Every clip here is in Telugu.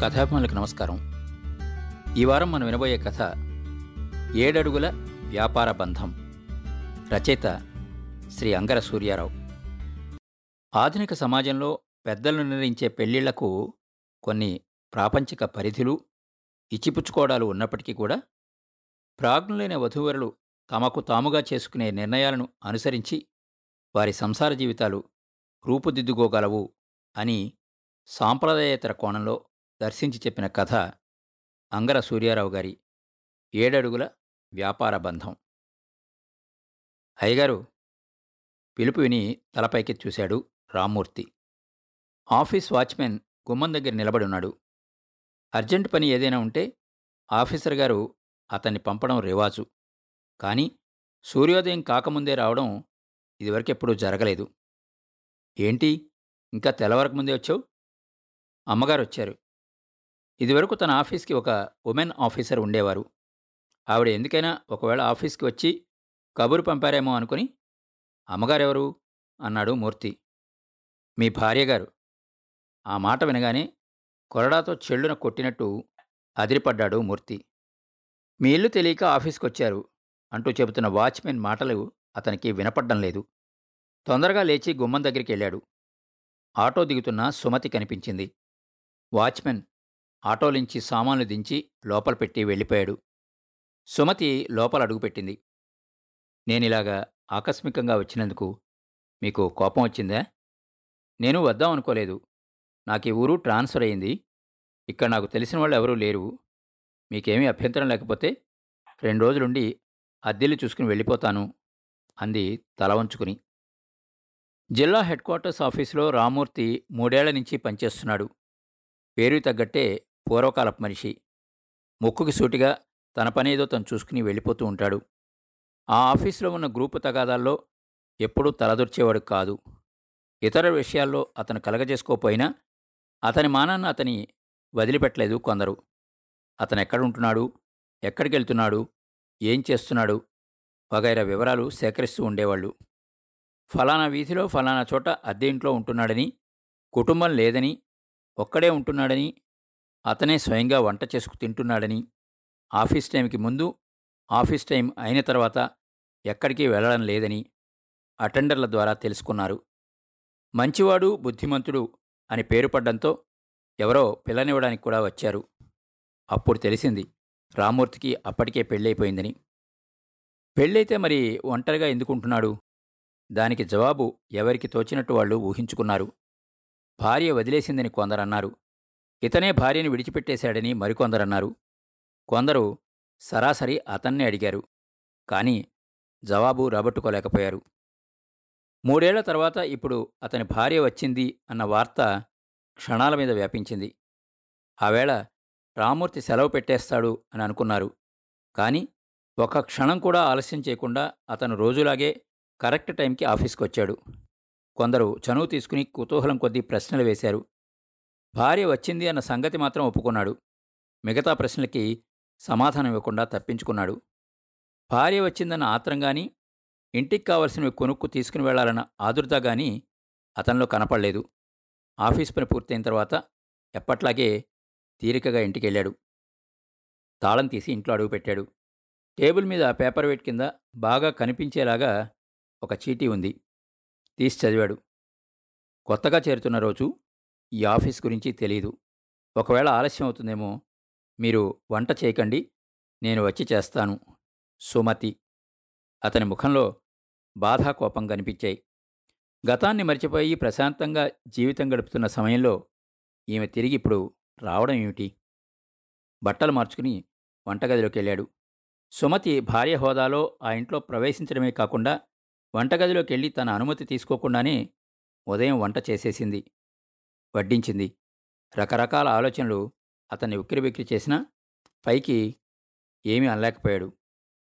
కథాభిమానులకు నమస్కారం. ఈ వారం మనం వినబోయే కథ ఏడడుగుల వ్యాపార బంధం రచయిత శ్రీ అంగర సూర్యారావు. ఆధునిక సమాజంలో పెద్దలను నిర్ణయించే పెళ్ళిళ్ళకు కొన్ని ప్రాపంచిక పరిధులు ఇచ్చిపుచ్చుకోవడాలు ఉన్నప్పటికీ కూడా ప్రాజ్ఞులైన వధూవరులు తమకు తాముగా చేసుకునే నిర్ణయాలను అనుసరించి వారి సంసార జీవితాలు రూపుదిద్దుకోగలవు అని సాంప్రదాయేతర కోణంలో దర్శించి చెప్పిన కథ అంగర సూర్యారావు గారి ఏడడుగుల వ్యాపార బంధం. అయ్యగారు పిలుపు విని తలపైకి చూశాడు రామ్మూర్తి. ఆఫీస్ వాచ్మెన్ గుమ్మం దగ్గర నిలబడి ఉన్నాడు. అర్జెంట్ పని ఏదైనా ఉంటే ఆఫీసర్ గారు అతన్ని పంపడం రివాజు. కానీ సూర్యోదయం కాకముందే రావడం ఇదివరకెప్పుడూ జరగలేదు. ఏంటి? ఇంకా తెల్లవరకు ముందే వచ్చావు? అమ్మగారు వచ్చారు. ఇదివరకు తన ఆఫీస్కి ఒక ఉమెన్ ఆఫీసర్ ఉండేవారు. ఆవిడ ఎందుకైనా ఒకవేళ ఆఫీస్కి వచ్చి కబురు పంపారేమో అనుకుని అమ్మగారెవరు? అన్నాడు మూర్తి. మీ భార్యగారు ఆ మాట వినగానే కొరడాతో చెల్లున కొట్టినట్టు అదిరిపడ్డాడు మూర్తి. మీ ఇల్లు తెలియక ఆఫీస్కి వచ్చారు అంటూ చెబుతున్న వాచ్మెన్ మాటలు అతనికి వినపడ్డం లేదు. తొందరగా లేచి గుమ్మం దగ్గరికి వెళ్ళాడు. ఆటో దిగుతున్న సుమతి కనిపించింది. వాచ్మెన్ ఆటోలించి సామాన్లు దించి లోపల పెట్టి వెళ్ళిపోయాడు. సుమతి లోపల అడుగుపెట్టింది. నేనిలాగా ఆకస్మికంగా వచ్చినందుకు మీకు కోపం వచ్చిందా? నేను వద్దాం అనుకోలేదు. నాకు ఈ ఊరు ట్రాన్స్ఫర్ అయింది. ఇక్కడ నాకు తెలిసిన వాళ్ళు ఎవరూ లేరు. మీకేమీ అభ్యంతరం లేకపోతే రెండు రోజులుండి అద్దెలు చూసుకుని వెళ్ళిపోతాను అంది తల వంచుకుని. జిల్లా హెడ్ క్వార్టర్స్ ఆఫీసులో రామూర్తి మూడేళ్ళ నుంచి పనిచేస్తున్నాడు. పేరు తగ్గట్టే పూర్వకాలపు మనిషి. ముక్కుకి సూటిగా తన పనేదో తను చూసుకుని వెళ్ళిపోతూ ఉంటాడు. ఆ ఆఫీసులో ఉన్న గ్రూపు తగాదాల్లో ఎప్పుడూ తలదొర్చేవాడు కాదు. ఇతర విషయాల్లో అతను కలగజేసుకోపోయినా అతని మానాన్న అతని వదిలిపెట్టలేదు కొందరు. అతను ఎక్కడుంటున్నాడు ఎక్కడికి వెళ్తున్నాడు ఏం చేస్తున్నాడు? వగైరా వివరాలు సేకరిస్తూ ఉండేవాళ్ళు. ఫలానా వీధిలో ఫలానా చోట అద్దె ఇంట్లో ఉంటున్నాడని కుటుంబం లేదని ఒక్కడే ఉంటున్నాడని అతనే స్వయంగా వంట చేసుకు తింటున్నాడని. ఆఫీస్ టైంకి ముందు ఆఫీస్ టైం అయిన తర్వాత ఎక్కడికి వెళ్ళడం లేదని అటెండర్ల ద్వారా తెలుసుకున్నారు. మంచివాడు బుద్ధిమంతుడు అని పేరు పడ్డంతో ఎవరో పిల్లనివ్వడానికి కూడా వచ్చారు. అప్పుడు తెలిసింది రామూర్తికి అప్పటికే పెళ్ళైపోయిందని. పెళ్ళైతే మరి ఒంటరిగా ఎందుకుంటున్నాడు? దానికి జవాబు ఎవరికి తోచినట్టు వాళ్ళు ఊహించుకున్నారు. భార్య వదిలేసిందని కొందరన్నారు. ఇతనే భార్యను విడిచిపెట్టేశాడని మరికొందరన్నారు. కొందరు సరాసరి అతన్నే అడిగారు. కానీ జవాబు రాబట్టుకోలేకపోయారు. మూడేళ్ళ తర్వాత ఇప్పుడు అతని భార్య వచ్చింది అన్న వార్త క్షణాల మీద వ్యాపించింది. ఆవేళ రామూర్తి సెలవు పెట్టేస్తాడు అని అనుకున్నారు. కానీ ఒక క్షణం కూడా ఆలస్యం చేయకుండా అతను రోజులాగే కరెక్ట్ టైంకి ఆఫీస్కి వచ్చాడు కొందరు చనువు తీసుకుని కుతూహలం కొద్దీ ప్రశ్నలు వేశారు. భార్య వచ్చింది అన్న సంగతి మాత్రం ఒప్పుకున్నాడు. మిగతా ప్రశ్నలకి సమాధానం ఇవ్వకుండా తప్పించుకున్నాడు. భార్య వచ్చిందన్న ఆత్రం గాని ఇంటికి కావలసినవి కొనుక్కు తీసుకుని వెళ్ళాలన్న ఆదుర్దగాని అతనిలో కనపడలేదు. ఆఫీస్ పని పూర్తయిన తర్వాత ఎప్పట్లాగే తీరికగా ఇంటికి వెళ్ళాడు తాళం తీసి ఇంట్లో అడుగుపెట్టాడు టేబుల్ మీద పేపర్ వెయిట్ కింద బాగా కనిపించేలాగా ఒక చీటీ ఉంది. తీసి చదివాడు. కొత్తగా చేరుతున్న రోజు ఈ ఆఫీస్ గురించి తెలియదు ఒకవేళ ఆలస్యం అవుతుందేమో మీరు వంట చేయకండి నేను వచ్చి చేస్తాను. సుమతి. అతని ముఖంలో బాధా కోపం కనిపించాయి. గతాన్ని మర్చిపోయి ప్రశాంతంగా జీవితం గడుపుతున్న సమయంలో ఈమె తిరిగి ఇప్పుడు రావడం ఏమిటి? బట్టలు మార్చుకుని వంటగదిలోకి వెళ్ళాడు. సుమతి భార్య హోదాలో ఆ ఇంట్లో ప్రవేశించడమే కాకుండా వంటగదిలోకి వెళ్ళి తన అనుమతి తీసుకోకుండానే ఉదయం వంట చేసేసింది. వడ్డించింది. రకరకాల ఆలోచనలు అతన్ని ఉక్కిరిబిక్కిరి చేసినా పైకి ఏమీ అనలేకపోయాడు.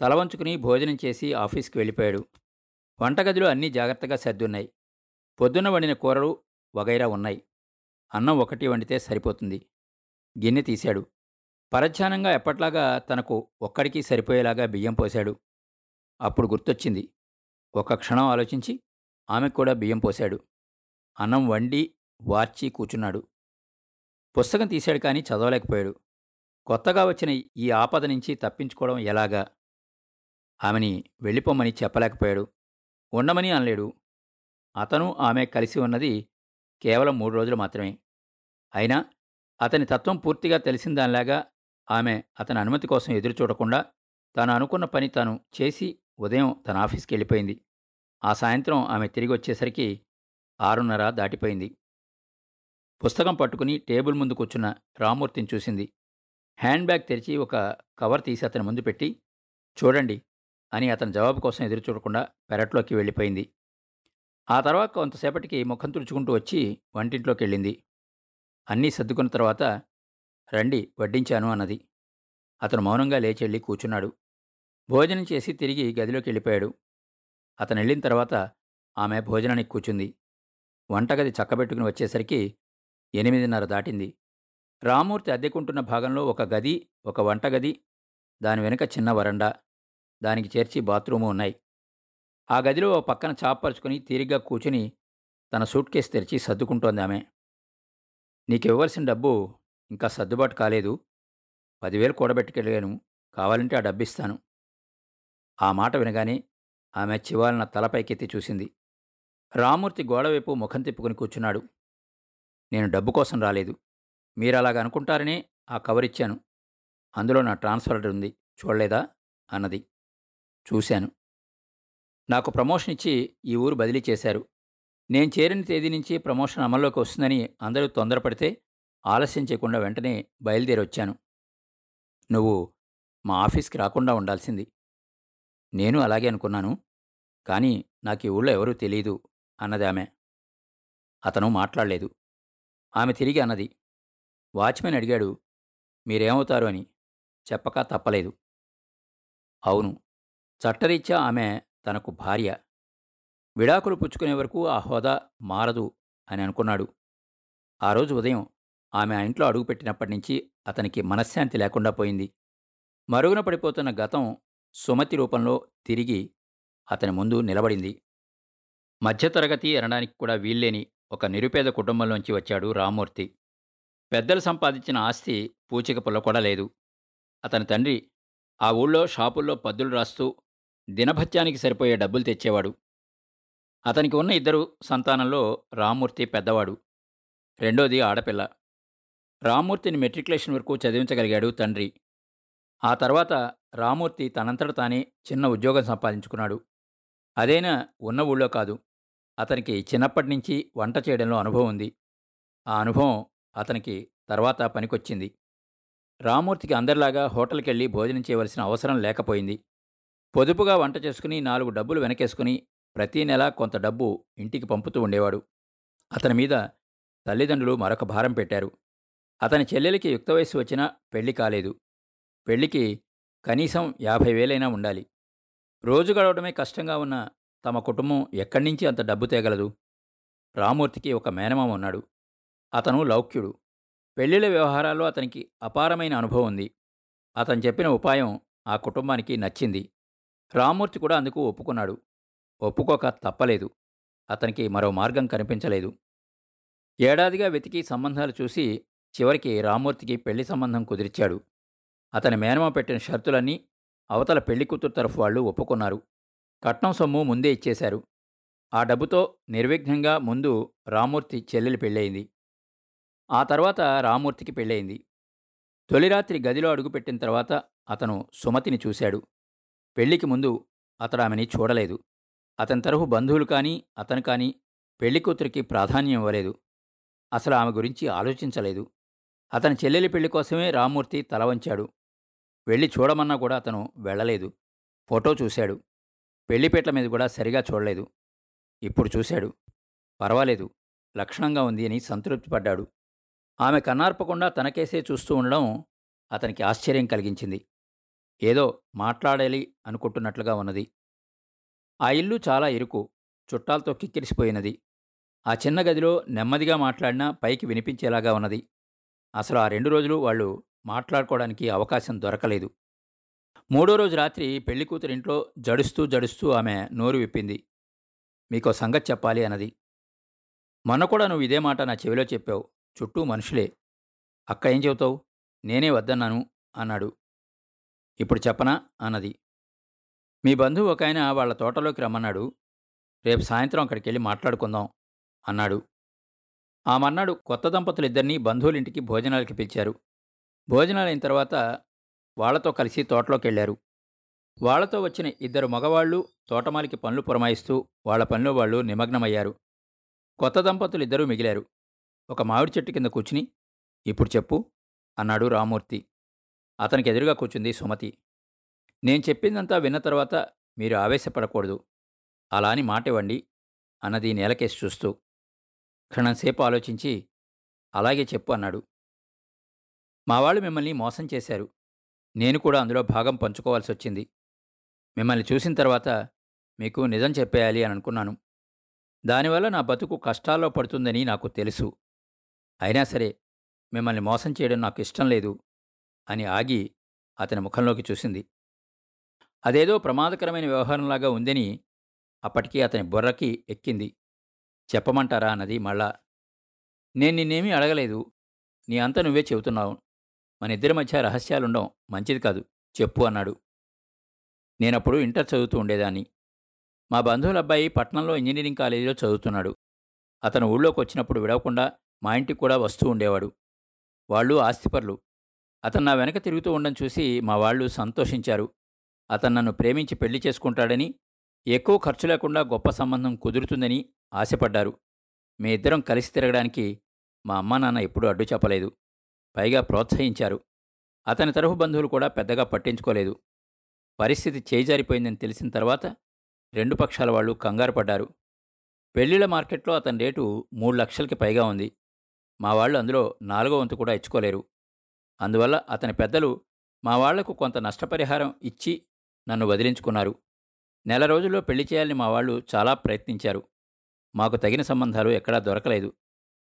తలవంచుకుని భోజనం చేసి ఆఫీస్కి వెళ్ళిపోయాడు. వంటగదిలో అన్నీ జాగ్రత్తగా సర్దున్నాయి. పొద్దున్న వండిన కూరలు వగైరా ఉన్నాయి. అన్నం ఒకటి వండితే సరిపోతుంది. గిన్నె తీశాడు. పరధ్యానంగా ఎప్పట్లాగా తనకు ఒక్కడికి సరిపోయేలాగా బియ్యం పోశాడు. అప్పుడు గుర్తొచ్చింది. ఒక క్షణం ఆలోచించి ఆమెకు కూడా బియ్యం పోశాడు. అన్నం వండి వార్చి కూచున్నాడు పుస్తకం తీశాడు కానీ చదవలేకపోయాడు. కొత్తగా వచ్చిన ఈ ఆపద నుంచి తప్పించుకోవడం ఎలాగా? ఆమెని వెళ్ళిపోమ్మని చెప్పలేకపోయాడు. ఉండమని అనలేడు. అతను ఆమె కలిసి ఉన్నది కేవలం మూడు రోజులు మాత్రమే. అయినా అతని తత్వం పూర్తిగా తెలిసిన దానిలాగా ఆమె అతని అనుమతి కోసం ఎదురు చూడకుండా తాను అనుకున్న పని తాను చేసి ఉదయం తన ఆఫీస్కి వెళ్ళిపోయింది. ఆ సాయంత్రం ఆమె తిరిగి వచ్చేసరికి ఆరున్నర దాటిపోయింది. పుస్తకం పట్టుకుని టేబుల్ ముందు కూర్చున్న రామూర్తిని చూసింది. హ్యాండ్ బ్యాగ్ తెరిచి ఒక కవర్ తీసి అతని ముందు పెట్టి చూడండి అని అతని జవాబు కోసం ఎదురు చూడకుండా పెరట్లోకి వెళ్ళిపోయింది. ఆ తర్వాత కొంతసేపటికి ముఖం తుడుచుకుంటూ వచ్చి వంటింట్లోకి వెళ్ళింది. అన్నీ సర్దుకున్న తర్వాత రండి వడ్డించాను అన్నది. అతను మౌనంగా లేచి వెళ్ళి కూర్చున్నాడు. భోజనం చేసి తిరిగి గదిలోకి వెళ్ళిపోయాడు. అతను వెళ్ళిన తర్వాత ఆమె భోజనానికి కూర్చుంది. వంటగది చక్కబెట్టుకుని వచ్చేసరికి ఎనిమిదిన్నర దాటింది. రామూర్తి అద్దెకుంటున్న భాగంలో ఒక గది ఒక వంటగది దాని వెనుక చిన్న వరండా దానికి చేర్చి బాత్రూము ఉన్నాయి. ఆ గదిలో ఓ పక్కన చాపరుచుకుని తీరిగ్గా కూర్చుని తన సూట్ కేసు తెరిచి సర్దుకుంటోంది ఆమె. నీకు ఇవ్వాల్సిన డబ్బు ఇంకా సర్దుబాటు కాలేదు. పదివేలు కూడబెట్టుకెళ్ళాను. కావాలంటే ఆ డబ్బిస్తాను. ఆ మాట వినగానే ఆమె చివాలన తలపైకెత్తి చూసింది. రామూర్తి గోడవైపు ముఖం తిప్పుకుని కూర్చున్నాడు. నేను డబ్బు కోసం రాలేదు. మీరు అలాగ అనుకుంటారనే ఆ కవర్ ఇచ్చాను. అందులో నా ట్రాన్స్ఫర్ ఉంది. చూడలేదా? అన్నది. చూశాను. నాకు ప్రమోషన్ ఇచ్చి ఈ ఊరు బదిలీ చేశారు. నేను చేరిన తేదీ నుంచి ప్రమోషన్ అమల్లోకి వస్తుందని అందరూ తొందరపడితే ఆలస్యం చేయకుండా వెంటనే బయలుదేరి వచ్చాను. నువ్వు మా ఆఫీస్కి రాకుండా ఉండాల్సింది. నేను అలాగే అనుకున్నాను. కానీ నాకు ఈ ఊళ్ళో ఎవరూ తెలియదు అన్నది ఆమె. అతను మాట్లాడలేదు. ఆమె తిరిగి అన్నది. వాచ్మెన్ అడిగాడు మీరేమవుతారు అని? చెప్పక తప్పలేదు. అవును. చట్టరీత్యా ఆమె తనకు భార్య. విడాకులు పుచ్చుకునే వరకు ఆ హోదా మారదు అని అనుకున్నాడు. ఆ రోజు ఉదయం ఆమె ఆ ఇంట్లో అడుగుపెట్టినప్పటి నుంచి అతనికి మనశ్శాంతి లేకుండా పోయింది. మరుగున పడిపోతున్న గతం సుమతి రూపంలో తిరిగి అతని ముందు నిలబడింది. మధ్యతరగతి అనడానికి కూడా వీల్లేని ఒక నిరుపేద కుటుంబంలోంచి వచ్చాడు రామూర్తి పెద్దలు సంపాదించిన ఆస్తి పూచిక పుల్ల కూడా లేదు. అతని తండ్రి ఆ ఊళ్ళో షాపుల్లో పద్దులు రాస్తూ దినభత్యానికి సరిపోయే డబ్బులు తెచ్చేవాడు. అతనికి ఉన్న ఇద్దరు సంతానంలో రామ్మూర్తి పెద్దవాడు. రెండోది ఆడపిల్ల. రామ్మూర్తిని మెట్రికులేషన్ వరకు చదివించగలిగాడు తండ్రి. ఆ తర్వాత రామూర్తి తనంతట తానే చిన్న ఉద్యోగం సంపాదించుకున్నాడు. అదైనా ఉన్న ఊళ్ళో కాదు. అతనికి చిన్నప్పటి నుంచి వంట చేయడంలో అనుభవం ఉంది. ఆ అనుభవం అతనికి తర్వాత పనికొచ్చింది. రామూర్తికి అందరిలాగా హోటల్కి వెళ్ళి భోజనం చేయవలసిన అవసరం లేకపోయింది. పొదుపుగా వంట చేసుకుని నాలుగు డబ్బులు వెనకేసుకుని ప్రతీ నెల కొంత డబ్బు ఇంటికి పంపుతూ ఉండేవాడు. అతని మీద తల్లిదండ్రులు మరొక భారం పెట్టారు. అతని చెల్లెలికి యుక్త వయస్సు వచ్చినా పెళ్ళి కాలేదు. పెళ్ళికి కనీసం యాభై వేలైనా ఉండాలి. రోజు గడవడమే కష్టంగా ఉన్న తమ కుటుంబం ఎక్కడి నుంచి అంత డబ్బు తేగలదు? రామూర్తికి ఒక మేనమామ ఉన్నాడు. అతను లౌక్యుడు. పెళ్ళిళ్ళ వ్యవహారాల్లో అతనికి అపారమైన అనుభవం ఉంది. అతను చెప్పిన ఉపాయం ఆ కుటుంబానికి నచ్చింది. రామూర్తి కూడా అందుకు ఒప్పుకున్నాడు. ఒప్పుకోక తప్పలేదు. అతనికి మరో మార్గం కనిపించలేదు. ఏడాదిగా వెతికి సంబంధాలు చూసి చివరికి రామూర్తికి పెళ్ళి సంబంధం కుదిరిచ్చాడు అతని మేనమా పెట్టిన షరతులన్నీ అవతల పెళ్ళి కూతురు తరఫు వాళ్ళు ఒప్పుకున్నారు. కట్నం సొమ్ము ముందే ఇచ్చేశారు. ఆ డబ్బుతో నిర్విఘ్నంగా ముందు రామూర్తి చెల్లెలు పెళ్ళయింది. ఆ తర్వాత రామూర్తికి పెళ్ళయింది. తొలి రాత్రి గదిలో అడుగుపెట్టిన తర్వాత అతను సుమతిని చూశాడు. పెళ్ళికి ముందు అతడు ఆమెని చూడలేదు. అతని తరఫు బంధువులు కానీ అతను కానీ పెళ్ళి కూతురికి ప్రాధాన్యం ఇవ్వలేదు. అసలు ఆమె గురించి ఆలోచించలేదు. అతని చెల్లెలి పెళ్ళి కోసమే రామూర్తి తల వంచాడు వెళ్ళి చూడమన్నా కూడా అతను వెళ్ళలేదు. ఫోటో చూశాడు. పెళ్ళిపేట్ల మీద కూడా సరిగా చూడలేదు. ఇప్పుడు చూశాడు. పర్వాలేదు. లక్షణంగా ఉంది అని సంతృప్తిపడ్డాడు ఆమె కన్నార్పకుండా తనకేసే చూస్తూ ఉండడం అతనికి ఆశ్చర్యం కలిగించింది. ఏదో మాట్లాడాలి అనుకుంటున్నట్లుగా ఉన్నది. ఆ ఇల్లు చాలా ఇరుకు. చుట్టాలతో కిక్కిరిసిపోయినది. ఆ చిన్న గదిలో నెమ్మదిగా మాట్లాడినా పైకి వినిపించేలాగా ఉన్నది. అసలు ఆ రెండు రోజులు వాళ్ళు మాట్లాడుకోవడానికి అవకాశం దొరకలేదు. మూడో రోజు రాత్రి పెళ్ళి కూతురింట్లో జడుస్తూ జడుస్తూ ఆమె నోరు విప్పింది. మీకో సంగతి చెప్పాలి అన్నది. మొన్న కూడా నువ్వు ఇదే మాట నా చెవిలో చెప్పావు. చుట్టూ మనుషులే. అక్క ఏం చెబుతావు? నేనే వద్దన్నాను అన్నాడు. ఇప్పుడు చెప్పనా? అన్నది. మీ బంధువు ఒక ఆయన వాళ్ళ తోటలోకి రమ్మన్నాడు. రేపు సాయంత్రం అక్కడికి వెళ్ళి మాట్లాడుకుందాం అన్నాడు. ఆ మన్నాడు కొత్త దంపతులిద్దరినీ బంధువులింటికి భోజనాలకి పిలిచారు. భోజనాలైన తర్వాత వాళ్ళతో కలిసి తోటలోకి వెళ్ళారు వాళ్ళతో వచ్చిన ఇద్దరు మగవాళ్ళు తోటమాలికి పనులు పురమాయిస్తూ వాళ్ళ పనిలో వాళ్ళు నిమగ్నమయ్యారు. కొత్త దంపతులు ఇద్దరూ మిగిలారు. ఒక మామిడి చెట్టు కింద కూర్చుని ఇప్పుడు చెప్పు అన్నాడు రామూర్తి. అతనికి ఎదురుగా కూర్చుంది సుమతి. నేను చెప్పిందంతా విన్న తర్వాత మీరు ఆవేశపడకూడదు. అలా అని మాట ఇవ్వండి అన్నది నేలకేసి చూస్తూ. క్షణంసేపు ఆలోచించి అలాగే చెప్పు అన్నాడు. మా వాళ్ళు మిమ్మల్ని మోసం చేశారు. నేను కూడా అందులో భాగం పంచుకోవాల్సి వచ్చింది. మిమ్మల్ని చూసిన తర్వాత మీకు నిజం చెప్పేయాలి అని అనుకున్నాను. దానివల్ల నా బతుకు కష్టాల్లో పడుతుందని నాకు తెలుసు. అయినా సరే మిమ్మల్ని మోసం చేయడం నాకు ఇష్టం లేదు అని ఆగి అతని ముఖంలోకి చూసింది. అదేదో ప్రమాదకరమైన వ్యవహారంలాగా ఉందని అప్పటికి అతని బుర్రకి ఎక్కింది. చెప్పమంటారా అన్నది మళ్ళా నేను నిన్నేమీ అడగలేదు. నీ అంతా నువ్వే చెబుతున్నావు. మన ఇద్దరి మధ్య రహస్యాలుండడం మంచిది కాదు. చెప్పు అన్నాడు. నేనప్పుడు ఇంటర్ చదువుతూ ఉండేదాన్ని. మా బంధువుల అబ్బాయి పట్నంలో ఇంజనీరింగ్ కాలేజీలో చదువుతున్నాడు. అతను ఊళ్ళోకి వచ్చినప్పుడు విడవకుండా మా ఇంటికి కూడా వస్తూ ఉండేవాడు. వాళ్ళు ఆస్తిపరులు. అతను నా వెనక తిరుగుతూ ఉండడం చూసి మా వాళ్ళు సంతోషించారు. అతను నన్ను ప్రేమించి పెళ్ళి చేసుకుంటాడని ఎక్కువ ఖర్చు లేకుండా గొప్ప సంబంధం కుదురుతుందని ఆశపడ్డారు. మీ ఇద్దరం కలిసి తిరగడానికి మా అమ్మా నాన్న ఎప్పుడూ అడ్డు చెప్పలేదు. పైగా ప్రోత్సహించారు. అతని తరఫు బంధువులు కూడా పెద్దగా పట్టించుకోలేదు. పరిస్థితి చేజారిపోయిందని తెలిసిన తర్వాత రెండు పక్షాల వాళ్ళు కంగారు పడ్డారు. పెళ్ళిళ్ళ మార్కెట్లో అతని రేటు మూడు లక్షలకి పైగా ఉంది. మా వాళ్ళు అందులో నాలుగో వంతు కూడా ఇచ్చుకోలేరు. అందువల్ల అతని పెద్దలు మా వాళ్ళకు కొంత నష్టపరిహారం ఇచ్చి నన్ను వదిలించుకున్నారు. నెల రోజుల్లో పెళ్ళి చేయాలని మా వాళ్ళు చాలా ప్రయత్నించారు. మాకు తగిన సంబంధాలు ఎక్కడా దొరకలేదు.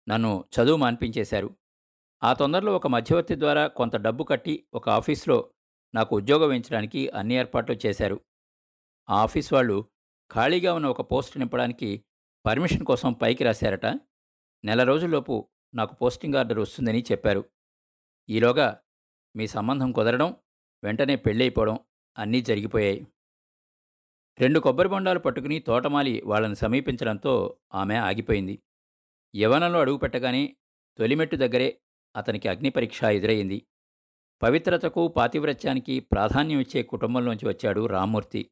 నన్ను చదువు మాన్పించేశారు. ఆ తొందరలో ఒక మధ్యవర్తి ద్వారా కొంత డబ్బు కట్టి ఒక ఆఫీస్లో నాకు ఉద్యోగం వేయించడానికి అన్ని ఏర్పాట్లు చేశారు. ఆ ఆఫీస్ వాళ్ళు ఖాళీగా ఉన్న ఒక పోస్ట్ నింపడానికి పర్మిషన్ కోసం పైకి రాశారట. నెల రోజుల్లోపు నాకు పోస్టింగ్ ఆర్డర్ వస్తుందని చెప్పారు. ఈలోగా మీ సంబంధం కుదరడం వెంటనే పెళ్ళైపోవడం అన్నీ జరిగిపోయాయి. రెండు కొబ్బరి బొండాలు పట్టుకుని తోటమాలి వాళ్ళని సమీపించడంతో ఆమె ఆగిపోయింది. యవనంలో అడుగుపెట్టగానే తొలిమెట్టు దగ్గరే అతనికి అగ్ని పరీక్ష ఎదురయ్యింది. పవిత్రతకు పాతివ్రత్యానికి ప్రాధాన్యం ఇచ్చే కుటుంబంలోంచి వచ్చాడు రామ్మూర్తి.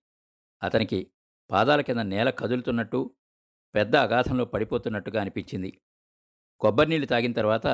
అతనికి పాదాల కింద నేల కదులుతున్నట్టు పెద్ద అగాధంలో పడిపోతున్నట్టుగా అనిపించింది. కొబ్బరి నీళ్ళు తాగిన తర్వాత